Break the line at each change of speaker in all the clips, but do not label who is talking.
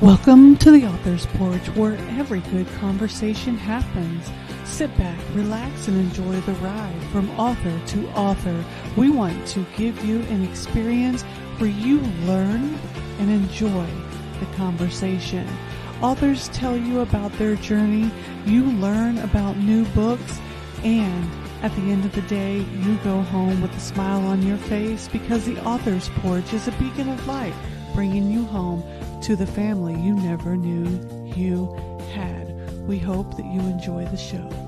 Welcome to the Author's Porch, where every good conversation happens. Sit back, relax, and enjoy the ride from author to author. We want to give you an experience where you learn and enjoy the conversation. Authors tell you about their journey, you learn about new books, and at the end of the day, you go home with a smile on your face because the Author's Porch is a beacon of light, bringing you home to the family you never knew you had. We hope that you enjoy the show.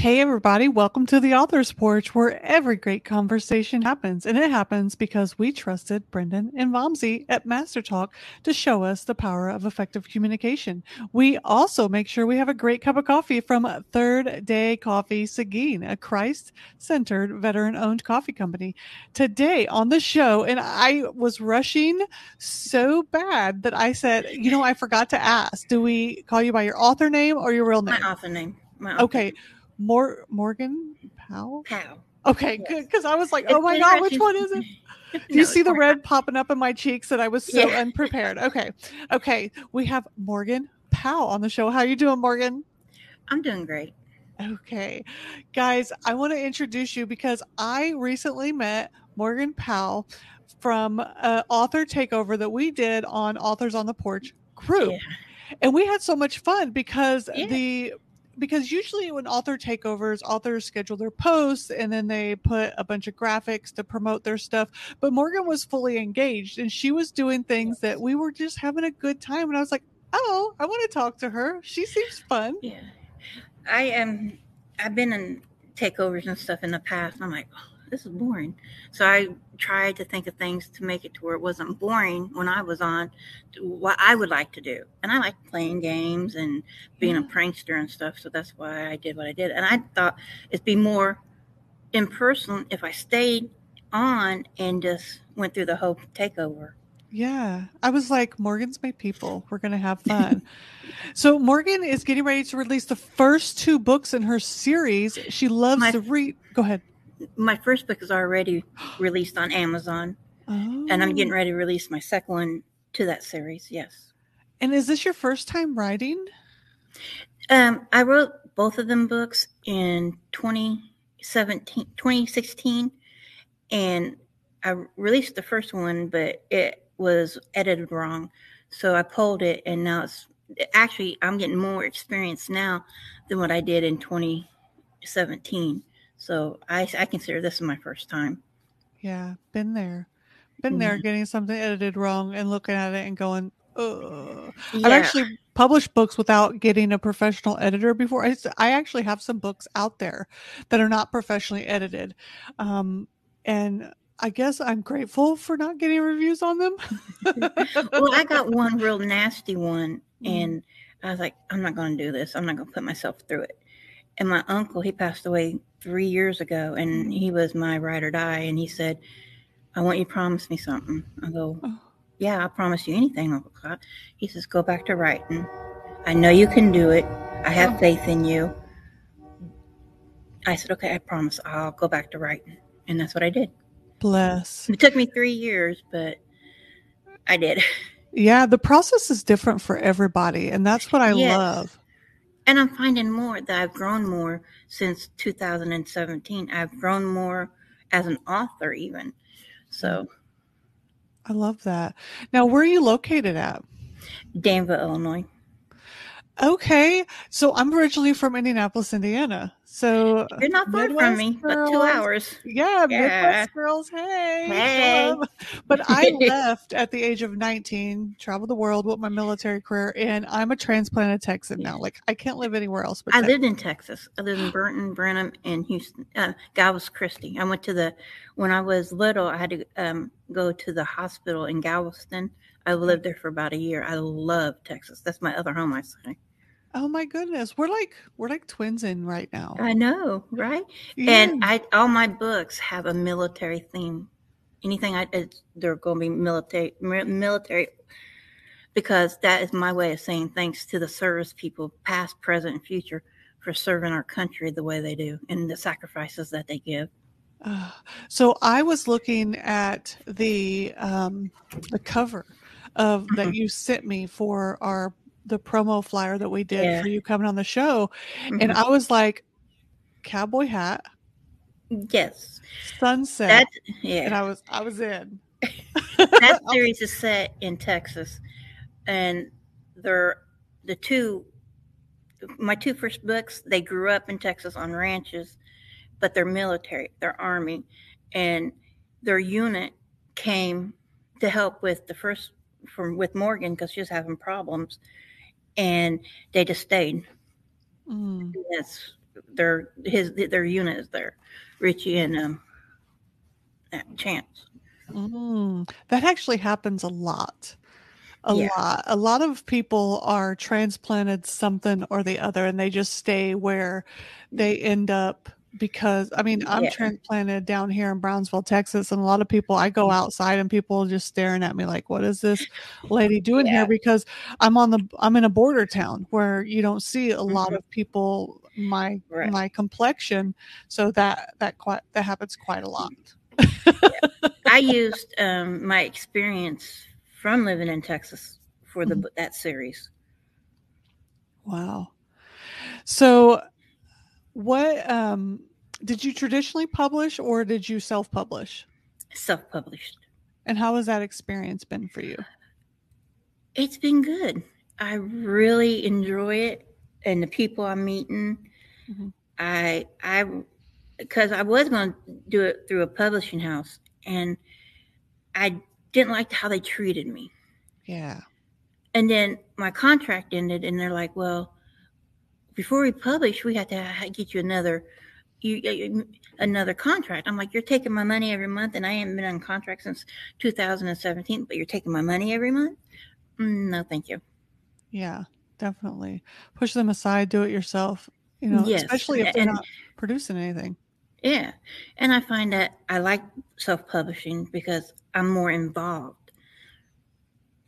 Hey, everybody, welcome to the Author's Porch, where every great conversation happens. And it happens because we trusted Brendan and Vamsi at Master Talk to show us the power of effective communication. We also make sure we have a great cup of coffee from Third Day Coffee Seguin, a Christ centered, veteran owned coffee company. Today on the show, and I was rushing so bad that I said, you know, I forgot to ask, do we call you by your author name or your real name?
My author name. My author
Okay. Mor- Morgan Powell?
Pow.
Okay,
Yes.
good. Because I was like,
It's
oh my God, which one is it? Do you
No,
see the red popping up in my cheeks that I was so
Yeah.
unprepared? Okay. Okay. We have Morgan Powell on the show. How you doing, Morgan?
I'm doing great.
Okay. Guys, I want to introduce you because I recently met Morgan Powell from uh, author takeover that we did on Authors on the Porch group.
Yeah.
And we had so much fun because
Yeah.
the because usually when author takeovers, authors schedule their posts and then they put a bunch of graphics to promote their stuff. But Morgan was fully engaged and she was doing things that we were just having a good time. And I was like, oh, I want to talk to her. She seems fun.
Yeah. I am. I've been in takeovers and stuff in the past. I'm like, oh, this is boring. So I tried to think of things to make it to where it wasn't boring when I was on what I would like to do. And I like playing games and being a
mm.
prankster and stuff. So that's why I did what I did. And I thought it'd be more in person if I stayed on and just went through the whole takeover.
Yeah. I was like, Morgan's my people. We're going to have fun. so, Morgan is getting ready to release the first two books in her series. She loves
My-
to read. Go ahead.
My first book is already released on Amazon.
Oh.
and I'm getting ready to release my second one to that series. Yes.
And is this your first time writing?
Um, I wrote both of them books in 2017, 2016, and I released the first one, but it was edited wrong. So I pulled it, and now it's actually, I'm getting more experience now than what I did in 2017. So I, I consider this my first time.
Yeah, been there. Been there
Mhm.
getting something edited wrong and looking at it and going, Ugh. I've actually published books without getting a professional editor before. I, I actually have some books out there that are not professionally edited. Um, and I guess I'm grateful for not getting reviews on them.
well, I got one real nasty one,
Mm.
and I was like, I'm not going to do this. I'm not going to put myself through it. And my uncle, he passed away three years ago, and mm-hmm. he was my ride or die. And he said, I want you to promise me something. I go,
Oh.
Yeah, I'll promise you anything, Uncle Scott. He says, Go back to writing. I know you can do it. I have
Oh.
faith in you. I said, Okay, I promise I'll go back to writing. And that's what I did.
Bless.
It took me three years, but I did.
Yeah, the process is different for everybody. And that's what I
Yes.
love.
And I'm finding more that I've grown more since 2017. I've grown more as an author, even. So, mm-hmm.
I love that. Now, where are you located at?
Danville, Illinois.
Okay. So I'm originally from Indianapolis, Indiana. So
You're not far
Midwest
from me, but two hours.
Yeah,
Yeah.
Midwest girls. Hey.
Hey.
Um, but I left at the age of 19, traveled the world with my military career, and I'm a transplanted Texan now. Like I can't live anywhere else but
I
Texas.
lived in Texas. I lived in Burton, Brenham, and Houston, uh, Galveston Christi. I went to the, when I was little, I had to um, go to the hospital in Galveston. I lived there for about a year. I love Texas. That's my other home, I say.
Oh my goodness. We're like we're like twins in right now.
I know, right?
Yeah.
And I all my books have a military theme. Anything I it's, they're going to be military military because that is my way of saying thanks to the service people, past, present, and future, for serving our country the way they do and the sacrifices that they give.
Uh, so I was looking at the um, the cover of that
Mhm.
you sent me for our the promo flyer that we did
Yeah.
for you coming on the show, and
Mhm.
I was like, cowboy hat,
yes,
sunset,
that
and
yeah,
I was I was in.
that series is set in Texas, and they're the two. My two first books, they grew up in Texas on ranches, but they're military, they're army, and their unit came to help with the first from with Morgan because she was having problems, and they just stayed.
Mm,
That's their his their unit is there, Richie and um, Chance.
mm. That actually happens a lot. A
Yeah.
lot. A lot of people are transplanted something or the other, and they just stay where they end up because I mean I'm
Yeah.
transplanted down here in Brownsville, Texas, and a lot of people I go outside and people just staring at me like, "What is this lady doing
Yeah.
here?" Because I'm on the I'm in a border town where you don't see a lot
Mhm.
of people my
Right.
my complexion, so that that quite that happens quite a lot.
I used um, my experience from living in Texas for the
Mhm.
that series.
Wow. So, what um, did you traditionally publish or did you self publish?
Self published.
And how has that experience been for you?
It's been good. I really enjoy it, and the people I'm meeting.
Mhm.
I I because I was going to do it through a publishing house, and I didn't like how they treated me.
Yeah.
And then my contract ended, and they're like, "Well, before we publish, we have to get you another, you, you another contract." I'm like, "You're taking my money every month, and I haven't been on contract since 2017, but you're taking my money every month? Mm, no, thank you."
Yeah. Definitely. Push them aside, do it yourself, you know,
Yes,
especially if they're
and-
not producing anything.
Yeah, and I find that I like self-publishing because I'm more involved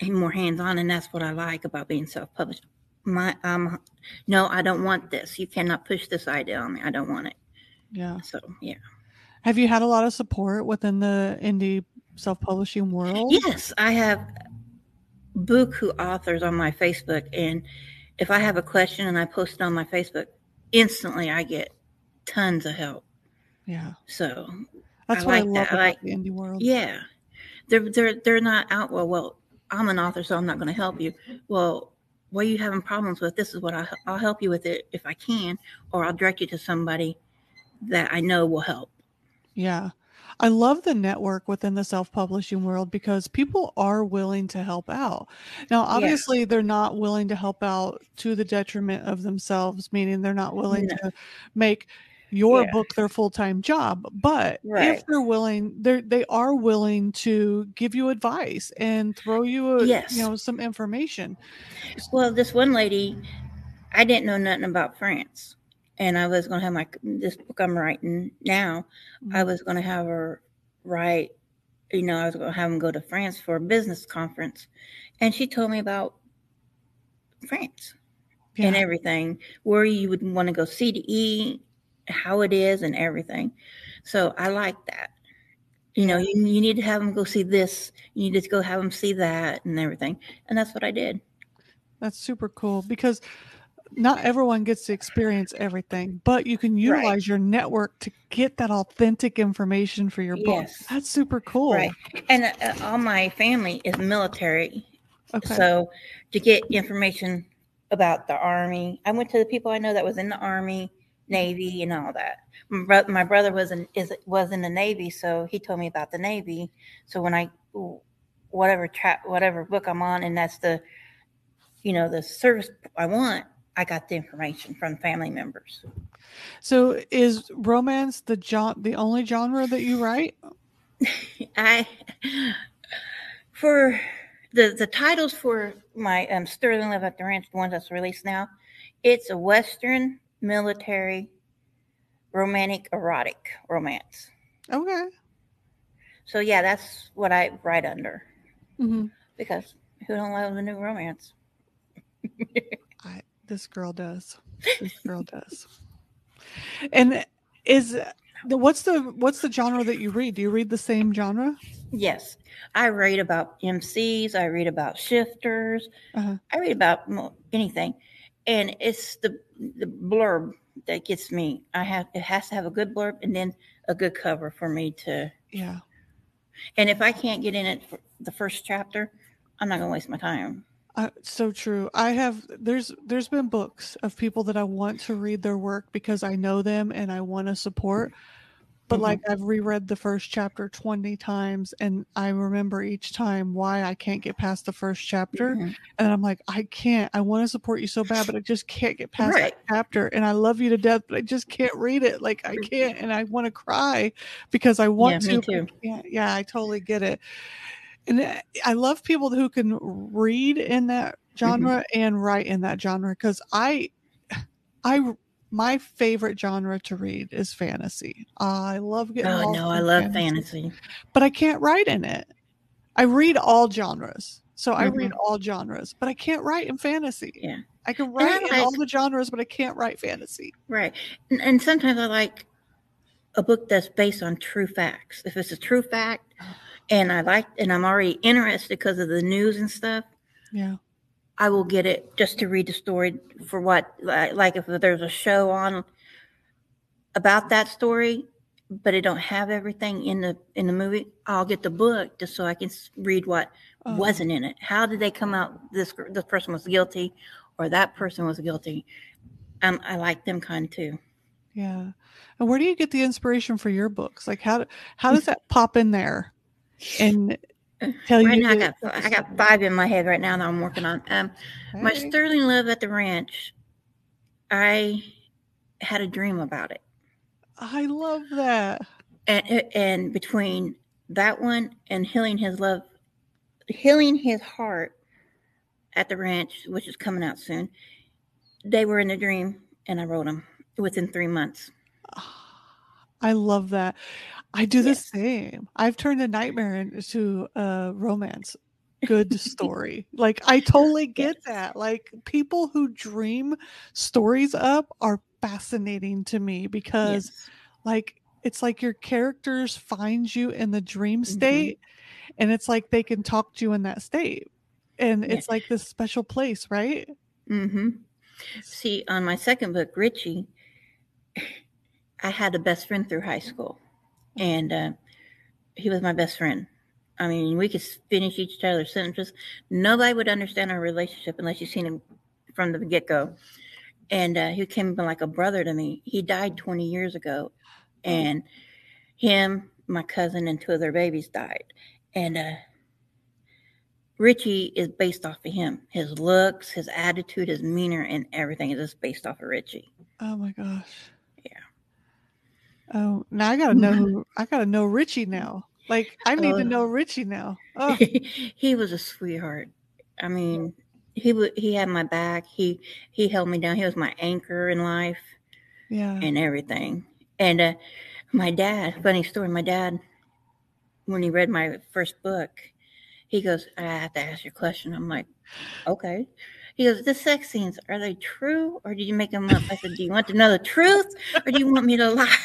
and more hands-on, and that's what I like about being self-published. My um, no, I don't want this. You cannot push this idea on me. I don't want it.
Yeah.
So yeah.
Have you had a lot of support within the indie self publishing world?
Yes, I have buku authors on my Facebook, and if I have a question and I post it on my Facebook, instantly I get tons of help.
Yeah.
So
That's
I
what I
like
love
that. I
about
like-
the indie world.
yeah, they're they're they're not out. Well, well, I'm an author, so I'm not going to help you. Well, what are you having problems with? This is what I, I'll help you with it if I can, or I'll direct you to somebody that I know will help.
Yeah. I love the network within the self publishing world because people are willing to help out. Now, obviously, they're not willing to help out to the detriment of themselves, meaning they're not willing
No.
to make your
Yeah.
book their full time job. But if they're willing, they they are willing to give you advice and throw you, a,
Yes.
you know, some information.
Well, this one lady, I didn't know nothing about France, and I was going to have my this book I'm writing now. I mm-hmm. was going to have her write. You know, I was going to have them go to France for a business conference, and she told me about France. and everything, where you would want to go C to E, how it is, and everything. So I like that. You know, you, you need to have them go see this. You need to go have them see that and everything. And that's what I did.
That's super cool because not everyone gets to experience everything, but you can
Right.
utilize your network to get that authentic information for your book.
Yes.
That's super cool.
Right. And uh, all my family is military.
Okay.
So to get information about the Army, I went to the people I know that was in the Army, Navy, and all that. My, bro- my brother was in is was in the Navy, so he told me about the Navy. So when I whatever trap whatever book I'm on, and that's the you know the service I want, I got the information from family members.
so is romance the gen- the only genre that you write?
I for the the titles for my um, Sterling Love at the Ranch, the ones that's released now, it's a Western military romantic erotic romance.
Okay.
So yeah, that's what I write under
hmm
because who don't love a new romance?
This girl does. This girl does. And is the what's the what's the genre that you read? Do you read the same genre?
Yes, I read about MCs. I read about shifters.
Uh-huh.
I read about anything, and it's the the blurb that gets me. I have it has to have a good blurb and then a good cover for me to.
Yeah.
And if I can't get in it for the first chapter, I'm not gonna waste my time.
Uh, so true. I have there's there's been books of people that I want to read their work because I know them and I want to support. But
Mhm.
like I've reread the first chapter 20 times and I remember each time why I can't get past the first chapter
Mhm.
and I'm like I can't. I want to support you so bad but I just can't get past
Right.
that chapter and I love you to death but I just can't read it. Like I can't and I want to cry because I want
Yeah,
to. I. Yeah, I totally get it. And uh, I love people who can read in that
Mm-hmm.
genre and write in that genre because I, I, my favorite genre to read is fantasy. I love getting.
Oh no, I love fantasy.
but I can't write in it. I read all genres, so I read
Mhm.
all genres, but I can't write in fantasy.
Yeah.
I can
And I
write in all the genres, but I can't write fantasy.
Right. And, and sometimes I like a book that's based on true facts. If it's a true fact and I like and I'm already interested because of the news and stuff,
Yeah,
I will get it just to read the story for what like, if there's a show on about that story but it don't have everything in the in the movie, I'll get the book just so I can read what
Oh,
wasn't in it. How did they come out this this person was guilty or that person was guilty? Um I like them kind too.
yeah. And where do you get the inspiration for your books? Like how how does that pop in there and tell
Right
you?
now, I got I got five in my head right now that I'm working on. Um, my
Hey.
Sterling Love at the Ranch. I had a dream about it,
I love that.
and and between that one and healing his love, healing his heart at the ranch, which is coming out soon, they were in the dream, and I wrote them within three months.
I love that. I do the same. I've turned a nightmare into a romance good story. Like I totally get
Yes.
that. Like people who dream stories up are fascinating to me because
Yes.
like it's like your characters find you in the dream
Mhm.
state and it's like they can talk to you in that state. And it's like this special place, right?
Mm-hmm. See, on my second book, Richie, I had a best friend through high school, and uh, he was my best friend. I mean, we could finish each other's sentences. Nobody would understand our relationship unless you've seen him from the get go. And uh, he came like a brother to me. He died 20 years ago, and him, my cousin, and two of their babies died. And uh, Richie is based off of him. His looks, his attitude, his demeanor, and everything is just based off of Richie.
Oh my gosh. Oh, now I gotta know who I gotta know Richie now. Like I need to
Oh.
know Richie now. Oh,
he was a sweetheart. I mean, he would he had my back. He he held me down. He was my anchor in life
yeah.
and everything. And uh, my dad, funny story. My dad, when he read my first book, he goes, "I have to ask you a question." I'm like, "Okay." He goes, "The sex scenes are they true or did you make them up?" I said, "Do you want to know the truth or do you want me to lie?"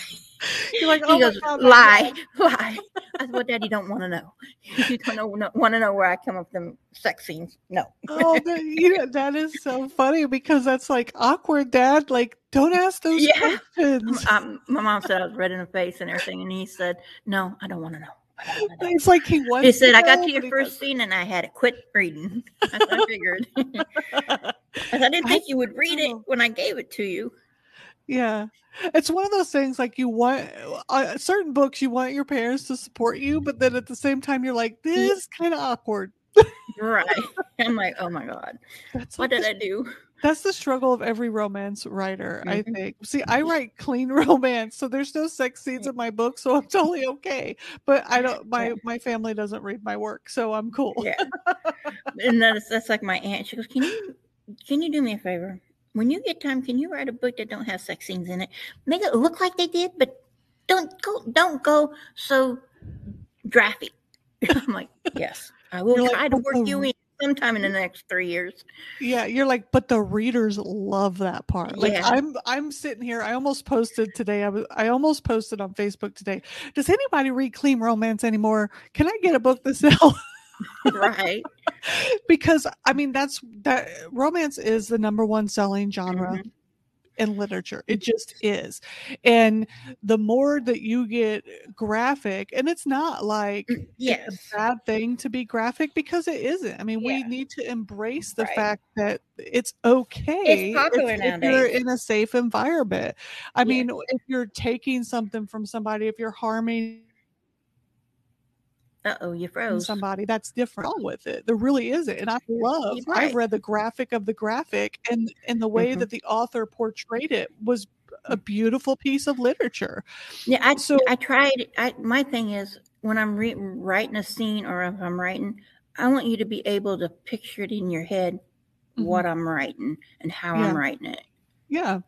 You're like,
he
oh
goes,
God,
lie, lie. I said, well, Daddy, don't want to know. You don't want to know where I come up with them sex scenes? No.
Oh, that, you know, that is so funny because that's like awkward, Dad. Like, don't ask those
Yeah.
questions.
Um, my mom said I was red in the face and everything, and he said, no, I don't want to know. I don't wanna know."
It's like he wants.
He said, I got to your first scene and I had to quit reading. I, figured. I, didn't
I
think you would read it when I gave it to you.
Yeah. It's one of those things like you want uh, certain books you want your parents to support you, but then at the same time you're like, this is kind of awkward.
Right. I'm like, oh my God,
That's
what
like
did
the
I do?
That's the struggle of every romance writer, I
Mhm.
think. See, I write clean romance, so there's no sex scenes in my book, so I'm totally okay. But I don't my my family doesn't read my work, so I'm cool.
Yeah. and that's that's like my aunt. She goes, Can you can you do me a favor? When you get time, can you write a book that don't have sex scenes in it? Make it look like they did, but don't go don't go so graphic. I'm like, Yes, I will
You're like,
try to
"But
work
the
you oh. in. sometime in the next three years.
Yeah, you're like, but the readers love that part. Like
Yeah.
I'm I'm sitting here. I almost posted today. I was I almost posted on Facebook today. Does anybody read clean romance anymore? Can I get a book to sell?
right.
because I mean that's that romance is the number one selling genre
Mhm.
in literature. It just is. And the more that you get graphic, and it's not like it's a bad thing to be graphic because it isn't. I mean, we need to embrace the
Right.
fact that it's okay
popular
if, if you're in a safe environment. I
Yeah.
mean, if you're taking something from somebody, if you're harming
Uh oh, you froze.
somebody that's different wrong with it. There really isn't. And I love
You're
I've read the graphic of the graphic and and the way
Mhm.
that the author portrayed it was a beautiful piece of literature.
Yeah, I
So
I tried. I my thing is when I'm re- writing a scene or if I'm writing, I want you to be able to picture it in your head what I'm writing and how
Mm-hmm. Yeah.
I'm writing it.
yeah.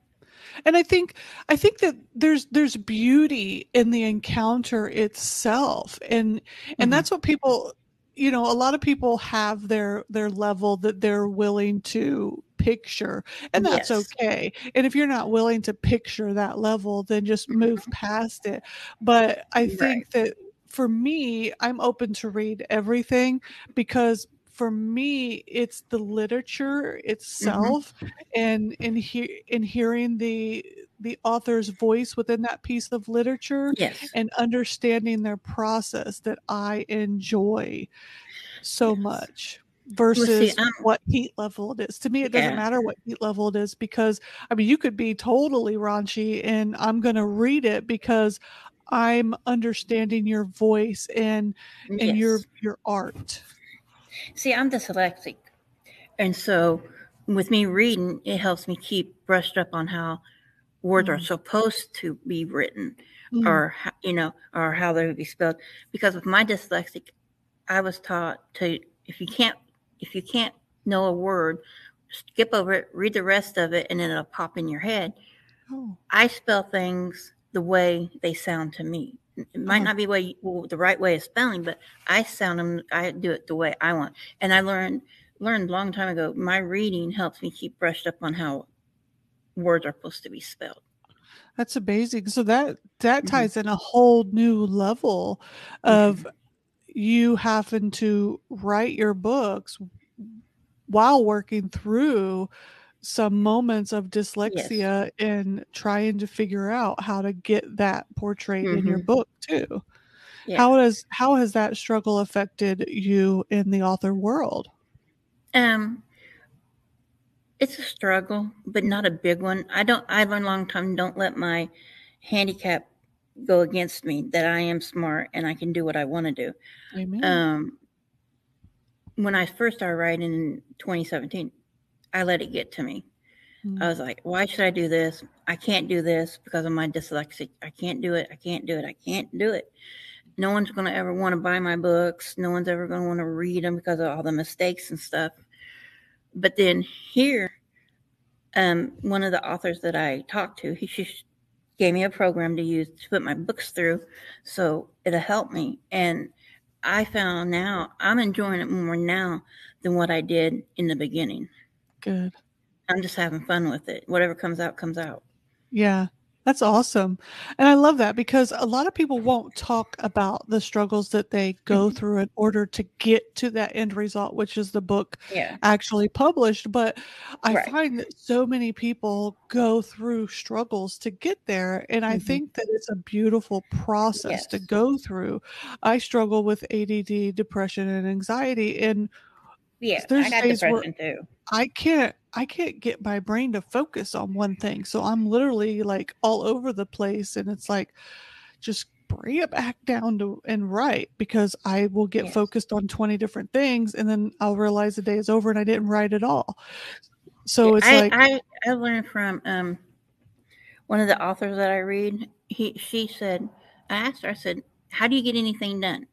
And I think I think that there's there's beauty in the encounter itself. And and
Mhm.
that's what people you know, a lot of people have their their level that they're willing to picture and that's
Yes.
okay. And if you're not willing to picture that level, then just move past it. But I
Right.
think that for me, I'm open to read everything because for me it's the literature
Mm-hmm.
itself and in he- in hearing the the author's voice within that piece of literature
Yes.
and understanding their process that I enjoy so
Yes.
much
Well, see,
versus what heat level it is. To me, it doesn't
yeah.
matter what heat level it is because I mean, you could be totally raunchy and I'm going to read it because I'm understanding your voice and and your your art.
See, I'm dyslexic, and so with me reading, it helps me keep brushed up on how words are
Mm,
supposed to be written,
mm,
or you know, or how they would be spelled. Because with my dyslexic, I was taught to if you can't if you can't know a word, skip over it, read the rest of it, and then it'll pop in your head.
oh,
I spell things the way they sound to me. It might
oh,
not be way well, the right way of spelling, but I sound them. I do it the way I want, and I learned learned a long time ago. My reading helps me keep brushed up on how words are supposed to be spelled.
that's amazing. So that that
hmm
ties in a whole new level of you having to write your books while working through some moments of
Yes.
dyslexia and trying to figure out how to get that portrayed in your
hmm
book too.
Yeah.
How does how has that struggle affected you in the author world?
Um, it's a struggle, but not a big one. I don't. I learned a long time. Don't let my handicap go against me. That I am smart and I can do what I want to do.
Amen.
Um, when I first started writing in 2017, I let it get to me. I
Mm,
was like, why should I do this? I can't do this because of my dyslexic. I can't do it. I can't do it. I can't do it. No one's going to ever want to buy my books. No one's ever going to want to read them because of all the mistakes and stuff. But then here, um, one of the authors that I talked to, he just gave me a program to use to put my books through, so it'll help me. And I found now I'm enjoying it more now than what I did in the beginning.
Good.
I'm just having fun with it. Whatever comes out, comes out.
Yeah. That's awesome. And I love that because a lot of people won't talk about the struggles that they go
Mhm.
through in order to get to that end result, which is the book
Yeah.
actually published. But I
Right.
find that so many people go through struggles to get there. And I
hmm
think that it's a beautiful process to go through. I struggle with ADD, depression, and anxiety. And
Yeah. I
there's
got
days where
depression too.
I can't I can't get my brain to focus on one thing. So I'm literally like all over the place and it's like just bring it back down to and write because I will get
Yes.
focused on 20 different things and then I'll realize the day is over and I didn't write at all. So it's
I
like
I I learned from um one of the authors that I read. He she said I asked her. I said, "How do you get anything done?"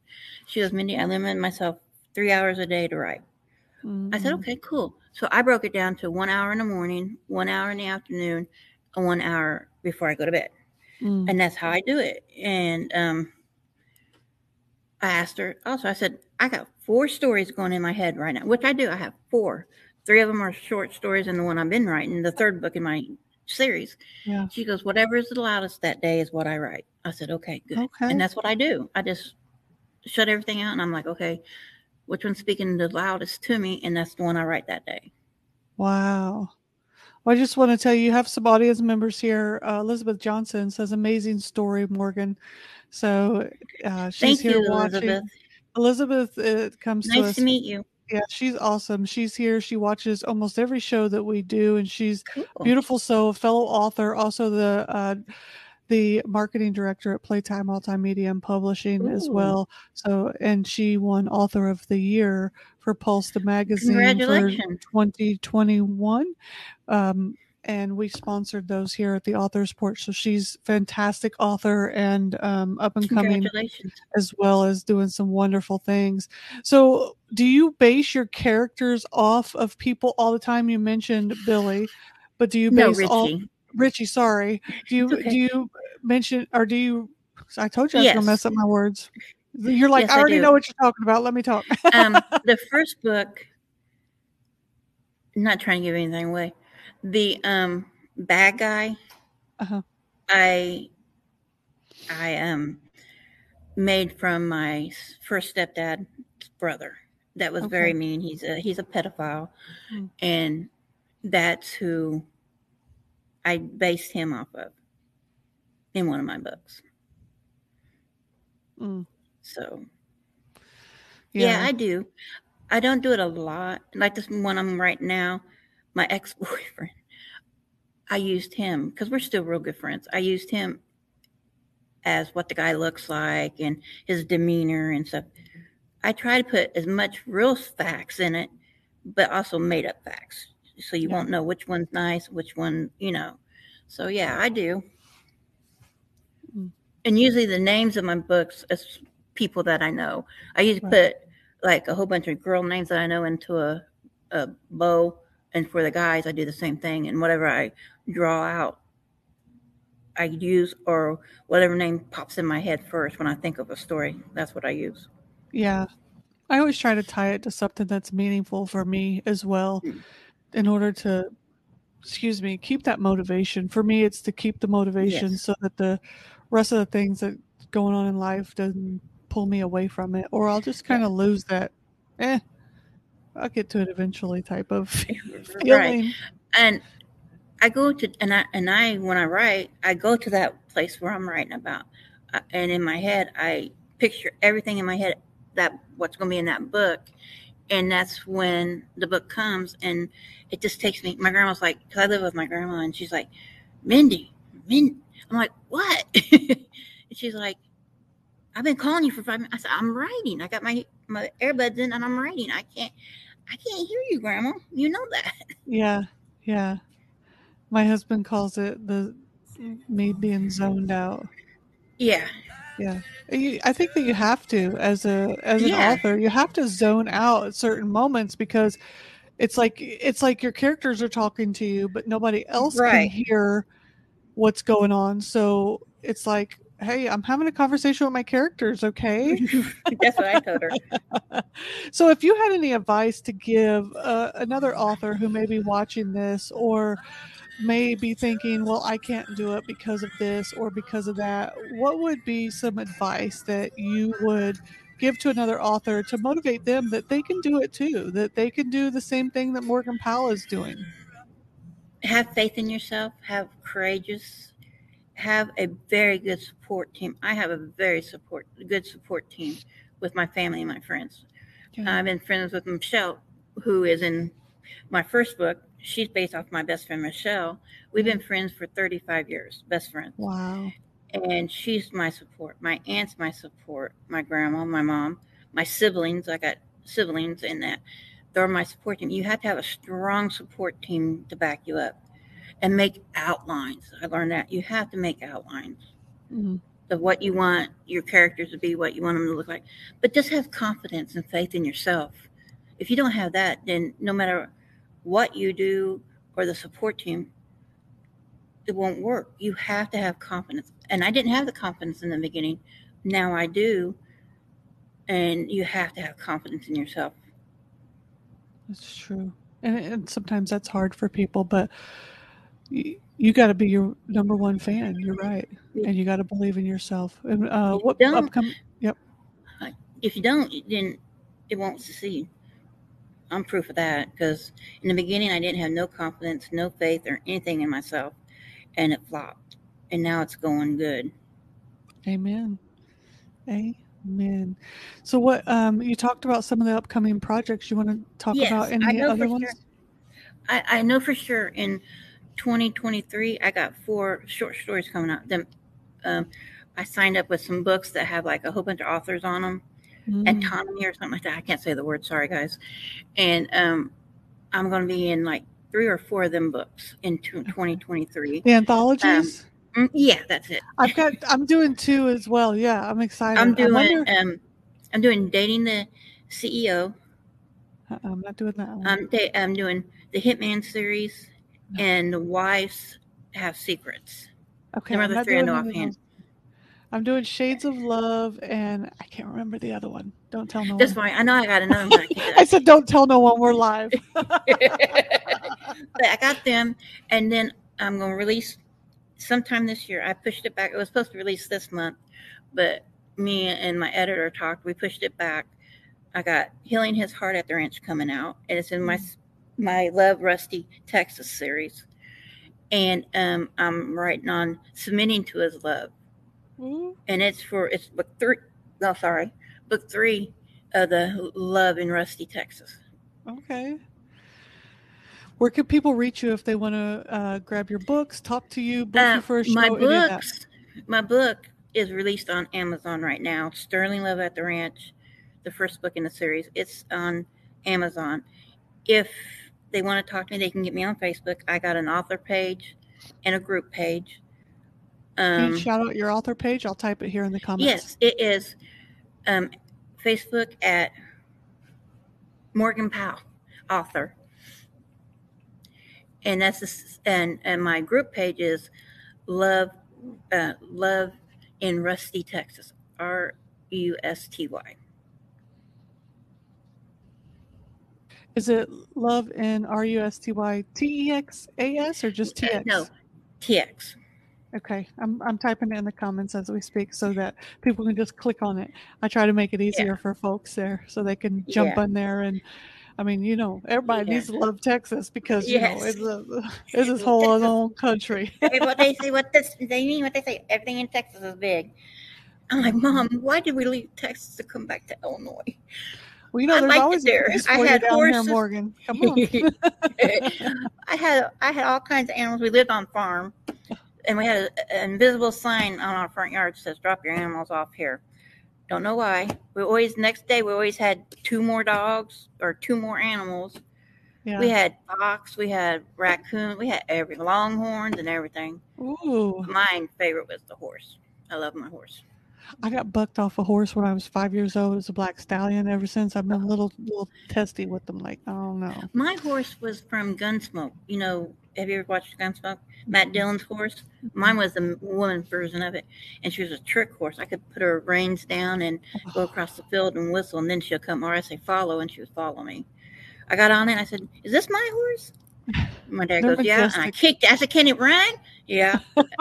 She goes, "Mindy, I limit myself three hours a day to write." I said,
mm,
"Okay, cool." So I broke it down to one hour in the morning, one hour in the afternoon, and one hour before I go to bed.
mm,
and that's how I do it. And um, I asked her also. I said, I got four stories going in my head right now, which I do. I have four. Three of them are short stories, and the one I've been writing, the third book in my series.
Yeah.
She goes, Whatever is the loudest that day is what I write. I said, Okay, good.
Okay.
And that's what I do. I just shut everything out and I'm like, Okay, which one's speaking the loudest to me? And that's the one I write that day.
Wow. Well, I just want to tell you, you have some audience members here. Uh, Elizabeth Johnson says, "Amazing story, Morgan." So uh, she's
Thank
here
you,
watching.
Elizabeth.
Elizabeth uh, comes to
Nice
us.
to meet you.
Yeah, she's awesome. She's here. She watches almost every show that we do, and she's
Cool.
beautiful soul, fellow author, also the uh, the marketing director at Playtime Multimedia and Publishing as well. So, and she won Author of the Year for Pulse the magazine for 2021. Um, and we sponsored those here at the Authors Porch. So she's fantastic author and um, up and coming as well as doing some wonderful things. So, do you base your characters off of people all the time? You mentioned Billy, but do you base
No,
base all
Richie.
Sorry, do you
okay.
do you mention or do you? I told you I was gonna mess up my words. You're like,
Yes,
I
I
already
do.
know what you're talking about. Let me talk.
um, the first book, not trying to give anything away, the um bad guy,
Uh-huh.
I I um made from my first stepdad's brother. That was very mean. He's a he's a pedophile,
Mm.
and that's who I based him off of in one of my books.
Mm,
So Yeah,
yeah.
I do. I don't do it a lot. Like this one I'm writing now, my ex boyfriend. I used him because we're still real good friends. I used him as what the guy looks like and his demeanor and stuff. I try to put as much real facts in it, but also made up facts. So you
Yeah.
won't know which one's nice, which one, you know. So yeah, I do.
Mm.
And usually the names of my books is people that I know. I usually
Right.
put like a whole bunch of girl names that I know into a, a bow. And for the guys, I do the same thing. And whatever I draw out, I use, or whatever name pops in my head first when I think of a story. That's what I use.
Yeah. I always try to tie it to something that's meaningful for me as well
Mm.
In order to excuse me, keep that motivation. For me it's to keep the motivation
Yes.
so that the rest of the things that going on in life doesn't pull me away from it or I'll just kind of lose that eh I'll get to it eventually type of
Right.
feeling.
and I go to and I and I when I write, I go to that place where I'm writing about, uh, and in my head, I picture everything in my head that what's going to be in that book, and that's when the book comes, and it just takes me. My grandma's like, because I live with my grandma, and she's like, Mindy, Min. I'm like, what? and she's like, I've been calling you for five minutes. I said, I'm writing. I got my my earbuds in, and I'm writing. I can't. I can't hear you, Grandma. You know that.
Yeah. Yeah. My husband calls it the me being zoned out.
Yeah.
Yeah, You- I think that you have to, as a as an
Yeah.
author, you have to zone out at certain moments because it's like it's like your characters are talking to you, but nobody else
Right.
can hear what's going on. So it's like, hey, I'm having a conversation with my characters, okay?
That's what I told her.
so if you had any advice to give uh, another author who may be watching this or may be thinking well i can't do it because of this or because of that what would be some advice that you would give to another author to motivate them that they can do it too that they can do the same thing that morgan powell is doing
Have faith in yourself. Have courageous. Have a very good support team. I have a very support good support team with my family and my friends. I've been friends with Michelle, who is in my first book. She's based off my best friend Michelle. We've been friends for 35 years, best friends.
wow
and she's my support. My aunt's my support. My grandma, my mom, my siblings. I got siblings in that. They're my support team. You have to have a strong support team to back you up and make outlines. I learned that you have to make outlines
Mhm.
of what you want your characters to be, what you want them to look like. But just have confidence and faith in yourself. If you don't have that, then no matter what you do or the support team, it won't work. You have to have confidence. And I didn't have the confidence in the beginning. Now I do. and you have to have confidence in yourself.
That's true. And, and sometimes that's hard for people, but you, you got to be your number one fan. You're right. And you got to believe in yourself. And uh, what upcoming? Yep.
If you don't, then it won't succeed. I'm proof of that because in the beginning I didn't have no confidence, no faith, or anything in myself, and it flopped. And now it's going good.
Amen. Amen. So, what um, you talked about some of the upcoming projects. You want to talk
yes,
about any other ones?
Sure. I, I know for sure in 2023 I got four short stories coming out. Them, um, I signed up with some books that have like a whole bunch of authors on them mm. autonomy or something like that. I can't say the word. Sorry, guys. And um, I'm going to be in like three or four of them books in 2023.
The anthologies.
Um, yeah, that's it.
I've got. I'm doing two as well. Yeah, I'm excited.
I'm doing. Wonder... Um, I'm doing dating the CEO.
Uh, I'm not doing that. One.
I'm, da- I'm doing the Hitman series no. and the wives have secrets.
Okay, Them are the three I know offhand. I'm doing Shades of Love, and I can't remember the other one. Don't tell no
That's
one.
fine. I know I got another one.
I, I said, don't tell no one. We're live.
but I got them, and then I'm going to release sometime this year. I pushed it back. It was supposed to release this month, but me and my editor talked. We pushed it back. I got Healing His Heart at the Ranch coming out, and it's in my my Love Rusty Texas series. And um, I'm writing on Submitting to His Love Mm-hmm. And it's for it's book three. No, sorry, book three of the Love in Rusty, Texas.
Okay. Where can people reach you if they want to uh, grab your books, talk to you, book uh, you for a show?
My books, my book is released on Amazon right now. Sterling Love at the Ranch, the first book in the series. It's on Amazon. If they want to talk to me, they can get me on Facebook. I got an author page and a group page.
Um, shout out your author page? I'll type it here in the comments.
Yes, it is um, Facebook at Morgan Powell, author. And that's a, and and my group page is love uh, love in Rusty, Texas. R U S T Y.
Is it love in R U S T Y T E X A S or just T X? Uh,
no, T X.
Okay, I'm I'm typing it in the comments as we speak so that people can just click on it. I try to make it easier yeah. for folks there so they can jump yeah. on there and I mean, you know, everybody yeah. needs to love Texas because you yes. know it's a it's this whole other country.
what they say, what this they mean, what they say, everything in Texas is big. I'm like, Mom, why did we leave Texas to come back to Illinois?
Well, you know, there's always there. I had horses. Here, Morgan. Come on.
I had I had all kinds of animals. We lived on farm, and we had an invisible sign on our front yard that says "Drop your animals off here." Don't know why. We always next day we always had two more dogs or two more animals. Yeah. We had fox, we had raccoon, we had every longhorns and everything.
Ooh.
My favorite was the horse. I love my horse.
I got bucked off a horse when I was five years old. It was a black stallion. Ever since I've been a little little testy with them. Like, I don't know.
My horse was from Gunsmoke. You know, have you ever watched Gunsmoke? Matt Dillon's horse. Mine was the woman's version of it, and she was a trick horse. I could put her reins down and go across the field and whistle, and then she'll come, or I say follow, and she would follow me. I got on it. and I said, "Is this my horse?" My dad goes, "Yeah." And I kicked. It. I said, "Can it run?" Yeah.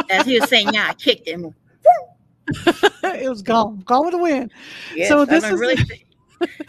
As he was saying, "Yeah," I kicked him.
it was gone, gone with the wind.
Yes, so this is really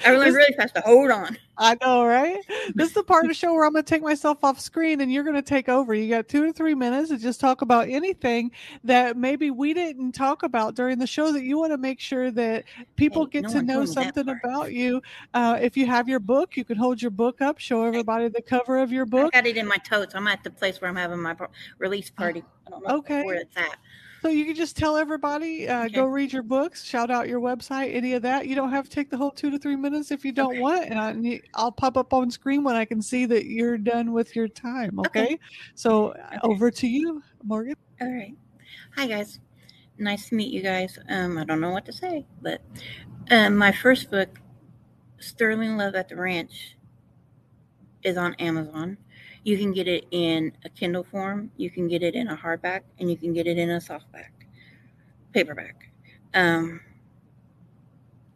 Everyone's really fast to hold on.
I know, right? This is the part of the show where I'm going to take myself off screen and you're going to take over. You got two to three minutes to just talk about anything that maybe we didn't talk about during the show that you want to make sure that people hey, get no to know something about you. Uh, if you have your book, you can hold your book up, show everybody the cover of your book.
I got it in my totes. I'm at the place where I'm having my release party. I don't know okay. where it's at.
So you can just tell everybody, uh, okay. go read your books, shout out your website, any of that. You don't have to take the whole two to three minutes if you don't okay. want. And I, will pop up on screen when I can see that you're done with your time. Okay. okay. So over to you, Morgan.
All right. Hi guys. Nice to meet you guys. Um, I don't know what to say, but um, my first book, Sterling Love at the Ranch, is on Amazon. You can get it in a Kindle form, you can get it in a hardback, and you can get it in a softback, paperback. Um,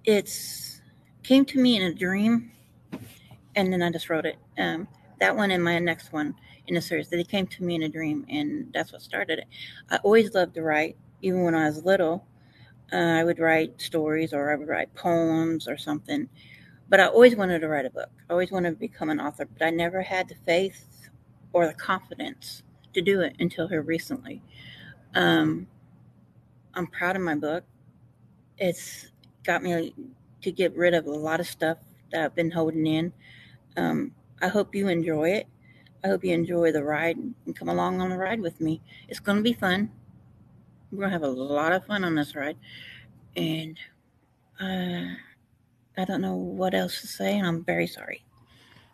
it's came to me in a dream, and then I just wrote it. Um, that one and my next one in the series. That it came to me in a dream, and that's what started it. I always loved to write, even when I was little. Uh, I would write stories or I would write poems or something. But I always wanted to write a book. I always wanted to become an author, but I never had the faith or the confidence to do it until here recently. Um, I'm proud of my book. It's got me to get rid of a lot of stuff that I've been holding in. Um, I hope you enjoy it. I hope you enjoy the ride and come along on the ride with me. It's going to be fun. We're going to have a lot of fun on this ride. And uh, I don't know what else to say, and I'm very sorry.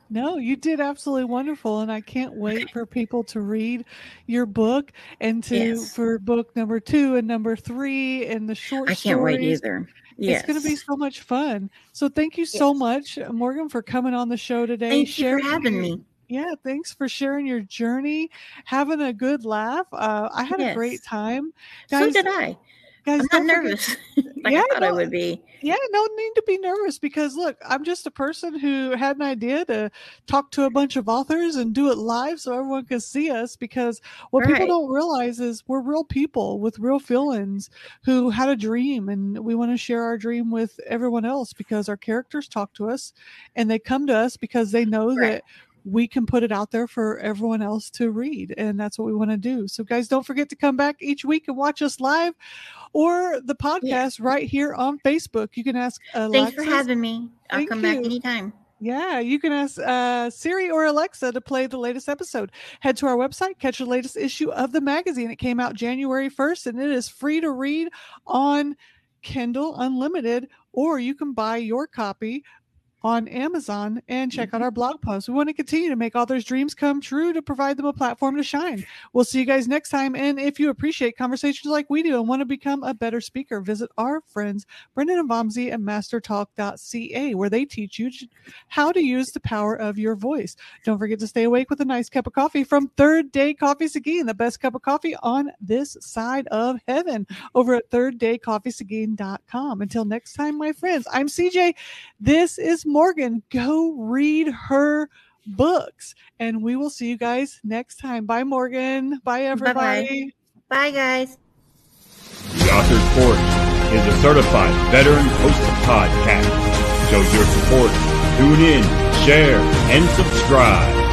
No, you did absolutely wonderful, and I can't wait for people to read your book and to yes. for book number two and number three and the short.
I can't
stories.
wait either. Yes.
It's going to be so much fun. So thank you so much, Morgan, for coming on the show today.
Thank you for having me.
Yeah, thanks for sharing your journey, having a good laugh. Uh, I had yes. a great time.
Guys, so did I. Guys, I'm not nervous like yeah, I thought no, I would be.
Yeah, no need to be nervous because look, I'm just a person who had an idea to talk to a bunch of authors and do it live so everyone can see us because what right. people don't realize is we're real people with real feelings who had a dream and we want to share our dream with everyone else because our characters talk to us and they come to us because they know right. that we can put it out there for everyone else to read. And that's what we want to do. So, guys, don't forget to come back each week and watch us live or the podcast right here on Facebook. You can ask
Alexa. Thanks for having me. I'll Thank come you. back anytime.
Yeah, you can ask uh, Siri or Alexa to play the latest episode. Head to our website, catch the latest issue of the magazine. It came out January 1st and it is free to read on Kindle Unlimited, or you can buy your copy on Amazon and check out mm-hmm. our blog post. We want to continue to make authors' dreams come true to provide them a platform to shine. We'll see you guys next time. And if you appreciate conversations like we do and want to become a better speaker, visit our friends Brendan and Vamsi at mastertalk.ca, where they teach you how to use the power of your voice. Don't forget to stay awake with a nice cup of coffee from Third Day Coffee Seguin, the best cup of coffee on this side of heaven, over at thirddaycoffeeseguin.com. Until next time, my friends, I'm CJ. This is Morgan, go read her books. And we will see you guys next time. Bye, Morgan. Bye, everybody.
Bye, Bye guys.
The Author's Porch is a certified veteran hosted podcast. Show your support. Tune in, share, and subscribe.